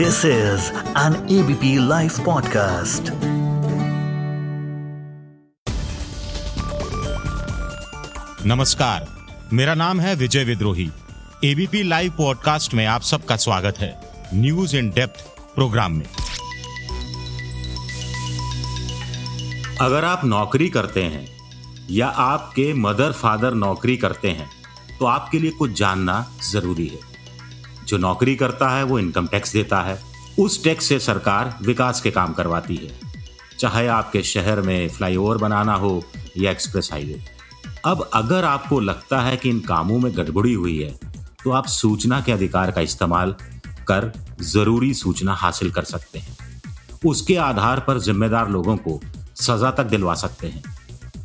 This is an ABP Life podcast. नमस्कार मेरा नाम है विजय विद्रोही। एबीपी लाइव पॉडकास्ट में आप सबका स्वागत है न्यूज़ इन डेप्थ प्रोग्राम में। अगर आप नौकरी करते हैं या आपके मदर फादर नौकरी करते हैं तो आपके लिए कुछ जानना ज़रूरी है। जो नौकरी करता है, वो इनकम टैक्स देता है। उस टैक्स से सरकार विकास के काम करवाती है। चाहे आपके शहर में फ्लाईओवर बनाना हो या एक्सप्रेस हाईवे अब अगर आपको लगता है कि इन कामों में गड़बड़ी हुई है तो आप सूचना के अधिकार का इस्तेमाल कर ज़रूरी सूचना हासिल कर सकते हैं। उसके आधार पर जिम्मेदार लोगों को सजा तक दिलवा सकते हैं।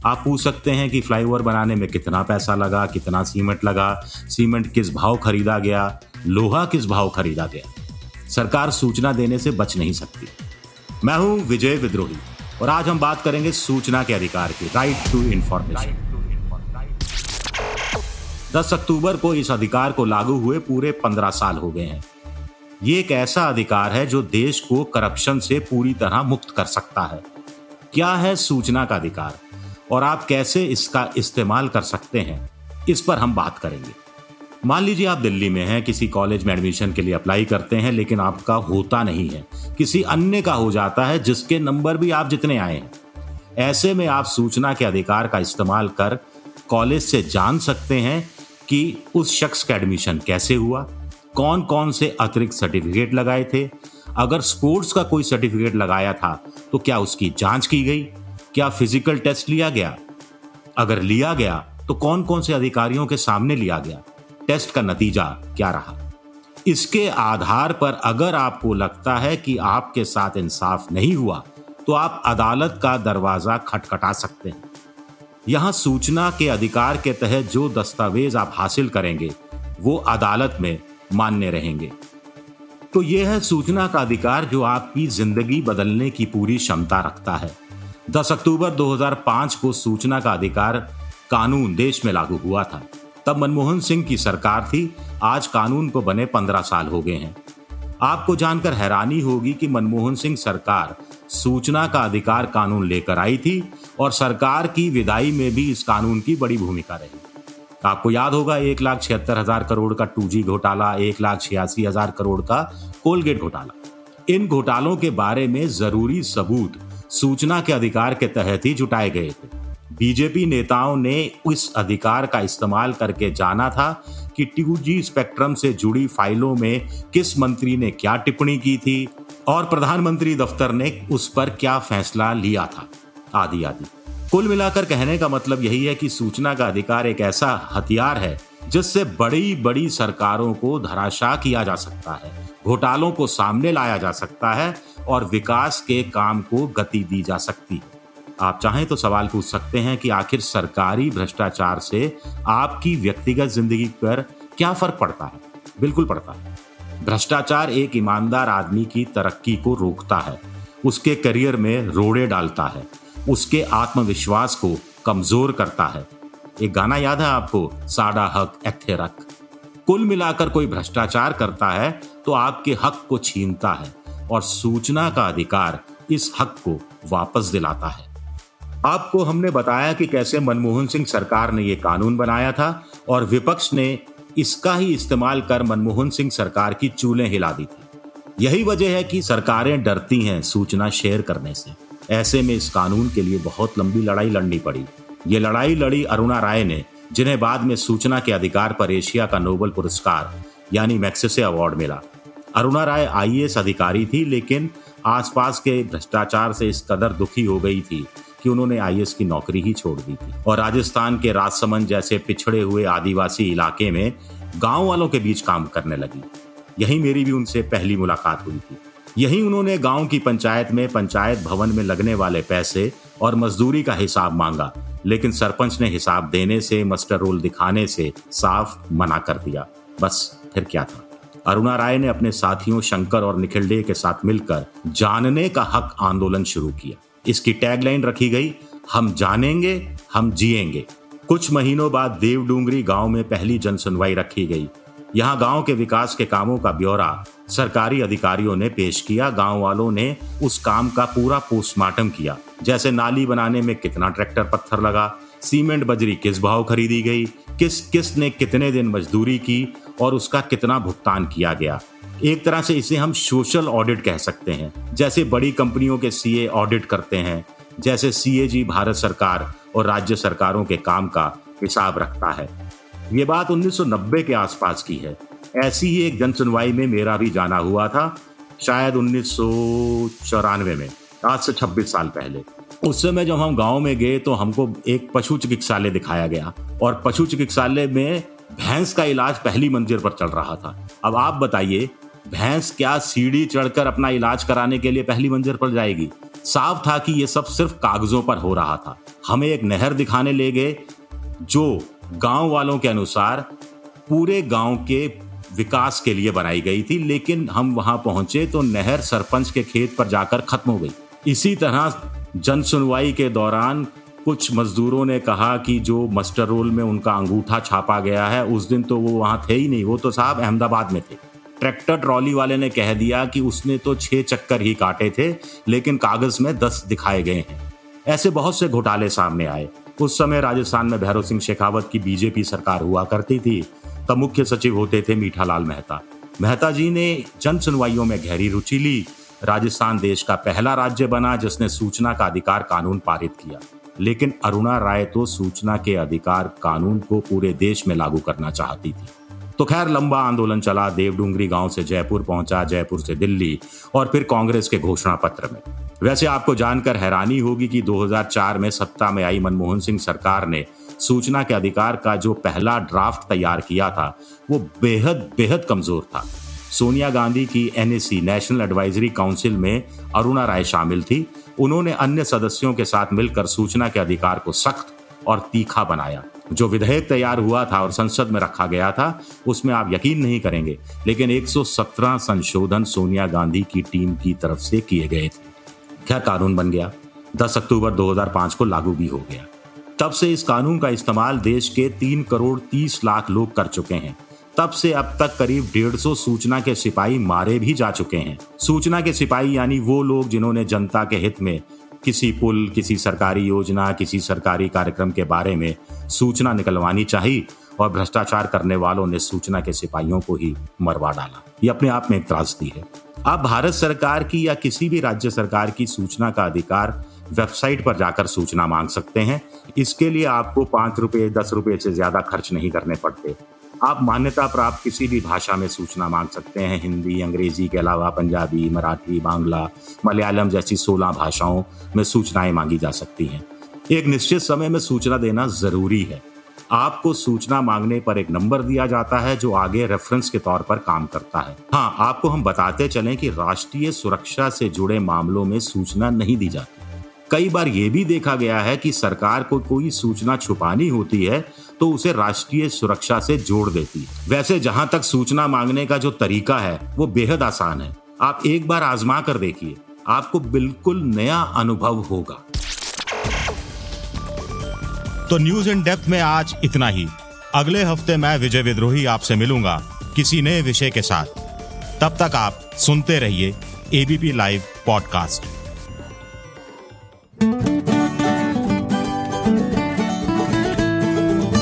आप पूछ सकते हैं कि फ्लाईओवर बनाने में कितना पैसा लगा, कितना सीमेंट लगा सीमेंट किस भाव खरीदा गया लोहा किस भाव खरीदा गया? सरकार सूचना देने से बच नहीं सकती। मैं हूँ विजय विद्रोही, और आज हम बात करेंगे सूचना के अधिकार की राइट टू इंफॉर्मेशन 10 अक्टूबर को इस अधिकार को लागू हुए पूरे 15 साल हो गए हैं। ये एक ऐसा अधिकार है जो देश को करप्शन से पूरी तरह मुक्त कर सकता है। क्या है सूचना का अधिकार? और आप कैसे इसका इस्तेमाल कर सकते हैं? इस पर हम बात करेंगे। मान लीजिए आप दिल्ली में हैं, किसी कॉलेज में एडमिशन के लिए अप्लाई करते हैं, लेकिन आपका होता नहीं है। किसी अन्य का हो जाता है, जिसके नंबर भी आप जितने आए हैं। ऐसे में आप सूचना के अधिकार का इस्तेमाल कर कॉलेज से जान सकते हैं कि उस शख्स का एडमिशन कैसे हुआ कौन कौन से अतिरिक्त सर्टिफिकेट लगाए थे। अगर स्पोर्ट्स का कोई सर्टिफिकेट लगाया था तो क्या उसकी जाँच की गई? क्या फ़िज़िकल टेस्ट लिया गया? अगर लिया गया तो कौन कौन से अधिकारियों के सामने लिया गया? टेस्ट का नतीजा क्या रहा? इसके आधार पर अगर आपको लगता है कि आपके साथ इंसाफ नहीं हुआ तो आप अदालत का दरवाज़ा खटखटा सकते हैं। यहाँ सूचना के अधिकार के तहत जो दस्तावेज़ आप हासिल करेंगे, वो अदालत में मान्य रहेंगे। तो यह है सूचना का अधिकार जो आपकी ज़िंदगी बदलने की पूरी क्षमता रखता है। 10 अक्टूबर 2005 को सूचना का अधिकार कानून देश में लागू हुआ था। तब मनमोहन सिंह की सरकार थी। आज कानून को बने पंद्रह साल हो गए हैं। आपको जानकर हैरानी होगी कि मनमोहन सिंह सरकार सूचना का अधिकार कानून लेकर आई थी और सरकार की विदाई में भी इस कानून की बड़ी भूमिका रही। आपको याद होगा, एक लाख छिहत्तर हज़ार करोड़ का टू घोटाला, एक लाख छियासी हज़ार करोड़ का कोलगेट घोटाला। इन घोटालों के बारे में ज़रूरी सबूत सूचना के अधिकार के तहत ही जुटाए गए थे। बीजेपी नेताओं ने इस अधिकार का इस्तेमाल करके जाना था कि टू स्पेक्ट्रम से जुड़ी फाइलों में किस मंत्री ने क्या टिप्पणी की थी और प्रधानमंत्री दफ्तर ने उस पर क्या फैसला लिया था। आदि आदि। कुल मिलाकर कहने का मतलब यही है कि सूचना का अधिकार एक ऐसा हथियार है जिससे बड़ी बड़ी सरकारों को धराशाह किया जा सकता है, घोटालों को सामने लाया जा सकता है और विकास के काम को गति दी जा सकती है। आप चाहें तो सवाल पूछ सकते हैं कि आखिर सरकारी भ्रष्टाचार से आपकी व्यक्तिगत ज़िंदगी पर क्या फ़र्क पड़ता है? बिल्कुल पड़ता है। भ्रष्टाचार एक ईमानदार आदमी की तरक्की को रोकता है। उसके करियर में रोड़े डालता है। उसके आत्मविश्वास को कमज़ोर करता है। एक गाना याद है आपको? साडा हक एथे रख। कुल मिलाकर कोई भ्रष्टाचार करता है तो आपके हक को छीनता है और सूचना का अधिकार इस हक को वापस दिलाता है। आपको हमने बताया कि कैसे मनमोहन सिंह सरकार ने यह कानून बनाया था और विपक्ष ने इसका ही इस्तेमाल कर मनमोहन सिंह सरकार की चूलें हिला दी थी। यही वजह है कि सरकारें डरती हैं सूचना शेयर करने से। ऐसे में इस कानून के लिए बहुत लंबी लड़ाई लड़नी पड़ी। ये लड़ाई लड़ी अरुणा राय ने, जिन्हें बाद में सूचना के अधिकार पर एशिया का नोबल पुरस्कार, यानी मैक्सेसे अवार्ड मिला। अरुणा राय आईएएस अधिकारी थी, लेकिन आसपास के भ्रष्टाचार से इस कदर दुखी हो गई थी कि उन्होंने आई की नौकरी ही छोड़ दी थी। और राजस्थान के राजसमंद जैसे पिछड़े हुए आदिवासी इलाके में गाँव वालों के बीच काम करने लगी। यही मेरी भी उनसे पहली मुलाकात हुई थी। यही उन्होंने गाँव की पंचायत में पंचायत भवन में लगने वाले पैसे और मजदूरी का हिसाब मांगा, लेकिन सरपंच ने हिसाब देने से, मस्टर रोल दिखाने से साफ़ मना कर दिया। बस, फिर क्या था? अरुणा राय ने अपने साथियों शंकर और निखिल डे के साथ मिलकर जानने का हक आंदोलन शुरू किया। इसकी टैगलाइन रखी गई, हम जानेंगे, हम जिएँगे। कुछ महीनों बाद देवडूंगरी गाँव में पहली जन सुनवाई रखी गई। यहाँ गाँव के विकास के कामों का ब्यौरा सरकारी अधिकारियों ने पेश किया। गाँव वालों ने उस काम का पूरा पोस्टमार्टम किया। जैसे नाली बनाने में कितना ट्रैक्टर पत्थर लगा, सीमेंट बजरी किस भाव खरीदी गई, किस किस ने कितने दिन मजदूरी की और उसका कितना भुगतान किया गया। एक तरह से इसे हम सोशल ऑडिट कह सकते हैं। जैसे बड़ी कंपनियों के सीए ऑडिट करते हैं, जैसे सीएजी भारत सरकार और राज्य सरकारों के काम का हिसाब रखता है। ये बात 1990 के आसपास की है। ऐसी ही एक जनसुनवाई में मेरा भी जाना हुआ था, शायद उन्नीस सौ चौरानवे में, आज से 26 साल पहले। उस समय जब हम गाँव में गए तो हमको एक पशु चिकित्सालय दिखाया गया और पशु चिकित्सालय में भैंस का इलाज पहली मंजिल पर चल रहा था। अब आप बताइए भैंस क्या सीढ़ी चढ़कर अपना इलाज कराने के लिए पहली मंजिल पर जाएगी? साफ़ था कि यह सब सिर्फ़ कागजों पर हो रहा था। हमें एक नहर दिखाने ले गए, जो गाँव वालों के अनुसार पूरे गाँव के विकास के लिए बनाई गई थी, लेकिन हम वहाँ पहुँचे तो नहर सरपंच के खेत पर जाकर खत्म हो गई। इसी तरह जन सुनवाई के दौरान कुछ मजदूरों ने कहा कि जो मस्टर रोल में उनका अंगूठा छापा गया है, उस दिन तो वो वहाँ थे ही नहीं, वो तो साहब अहमदाबाद में थे। ट्रैक्टर ट्रॉली वाले ने कह दिया कि उसने तो छह चक्कर ही काटे थे, लेकिन कागज़ में दस दिखाए गए हैं। ऐसे बहुत से घोटाले सामने आए। उस समय राजस्थान में भैरव सिंह शेखावत की बीजेपी सरकार हुआ करती थी, तब मुख्य सचिव होते थे मीठालाल मेहता। मेहता जी ने जन सुनवाइयों में गहरी रुचि ली। राजस्थान देश का पहला राज्य बना, जिसने सूचना का अधिकार कानून पारित किया। लेकिन अरुणा राय तो सूचना के अधिकार कानून को पूरे देश में लागू करना चाहती थी। तो खैर लंबा आंदोलन चला देवडूंगरी गाँव से जयपुर पहुँचा, जयपुर से दिल्ली और फिर कांग्रेस के घोषणा पत्र में। वैसे आपको जानकर हैरानी होगी कि 2004 में सत्ता में आई मनमोहन सिंह सरकार ने सूचना के अधिकार का जो पहला ड्राफ्ट तैयार किया था, वो बेहद बेहद कमज़ोर था। सोनिया गांधी की एनएसी नेशनल एडवाइजरी काउंसिल में अरुणा राय शामिल थी। उन्होंने अन्य सदस्यों के साथ मिलकर सूचना के अधिकार को सख्त और तीखा बनाया। जो विधेयक तैयार हुआ था और संसद में रखा गया था, उसमें आप यकीन नहीं करेंगे, लेकिन 117 संशोधन सोनिया गांधी की टीम की तरफ़ से किए गए थे। खैर, कानून बन गया। 10 अक्टूबर 2005 को लागू भी हो गया। तब से इस कानून का इस्तेमाल देश के तीन करोड़ तीस लाख लोग कर चुके हैं। तब से अब तक करीब डेढ़ सौ सूचना के सिपाही मारे भी जा चुके हैं। सूचना के सिपाही यानी वो लोग जिन्होंने जनता के हित में किसी पुल, किसी सरकारी योजना, किसी सरकारी कार्यक्रम के बारे में सूचना निकलवानी चाहिए और भ्रष्टाचार करने वालों ने सूचना के सिपाहियों को ही मरवा डाला। ये अपने आप में एक त्रासदी है। आप भारत सरकार की या किसी भी राज्य सरकार की सूचना का अधिकार वेबसाइट पर जाकर सूचना मांग सकते हैं। इसके लिए आपको पाँच रुपए दस रुपए से ज़्यादा खर्च नहीं करने पड़ते। आप मान्यता प्राप्त किसी भी भाषा में सूचना मांग सकते हैं। हिंदी, अंग्रेज़ी के अलावा पंजाबी, मराठी, बांग्ला, मलयालम जैसी सोलह भाषाओं में सूचनाएँ मांगी जा सकती हैं। एक निश्चित समय में सूचना देना ज़रूरी है। आपको सूचना मांगने पर एक नंबर दिया जाता है जो आगे रेफरेंस के तौर पर काम करता है। हाँ आपको हम बताते चलें कि राष्ट्रीय सुरक्षा से जुड़े मामलों में सूचना नहीं दी जाती। कई बार ये भी देखा गया है कि सरकार को कोई सूचना छुपानी होती है तो उसे राष्ट्रीय सुरक्षा से जोड़ देती है। वैसे जहाँ तक सूचना मांगने का जो तरीका है, वो बेहद आसान है। आप एक बार आजमा कर देखिए। आपको बिल्कुल नया अनुभव होगा। तो न्यूज़ इन डेप्थ में आज इतना ही। अगले हफ़्ते मैं विजय विद्रोही आपसे मिलूँगा किसी नए विषय के साथ। तब तक आप सुनते रहिए ABP live podcast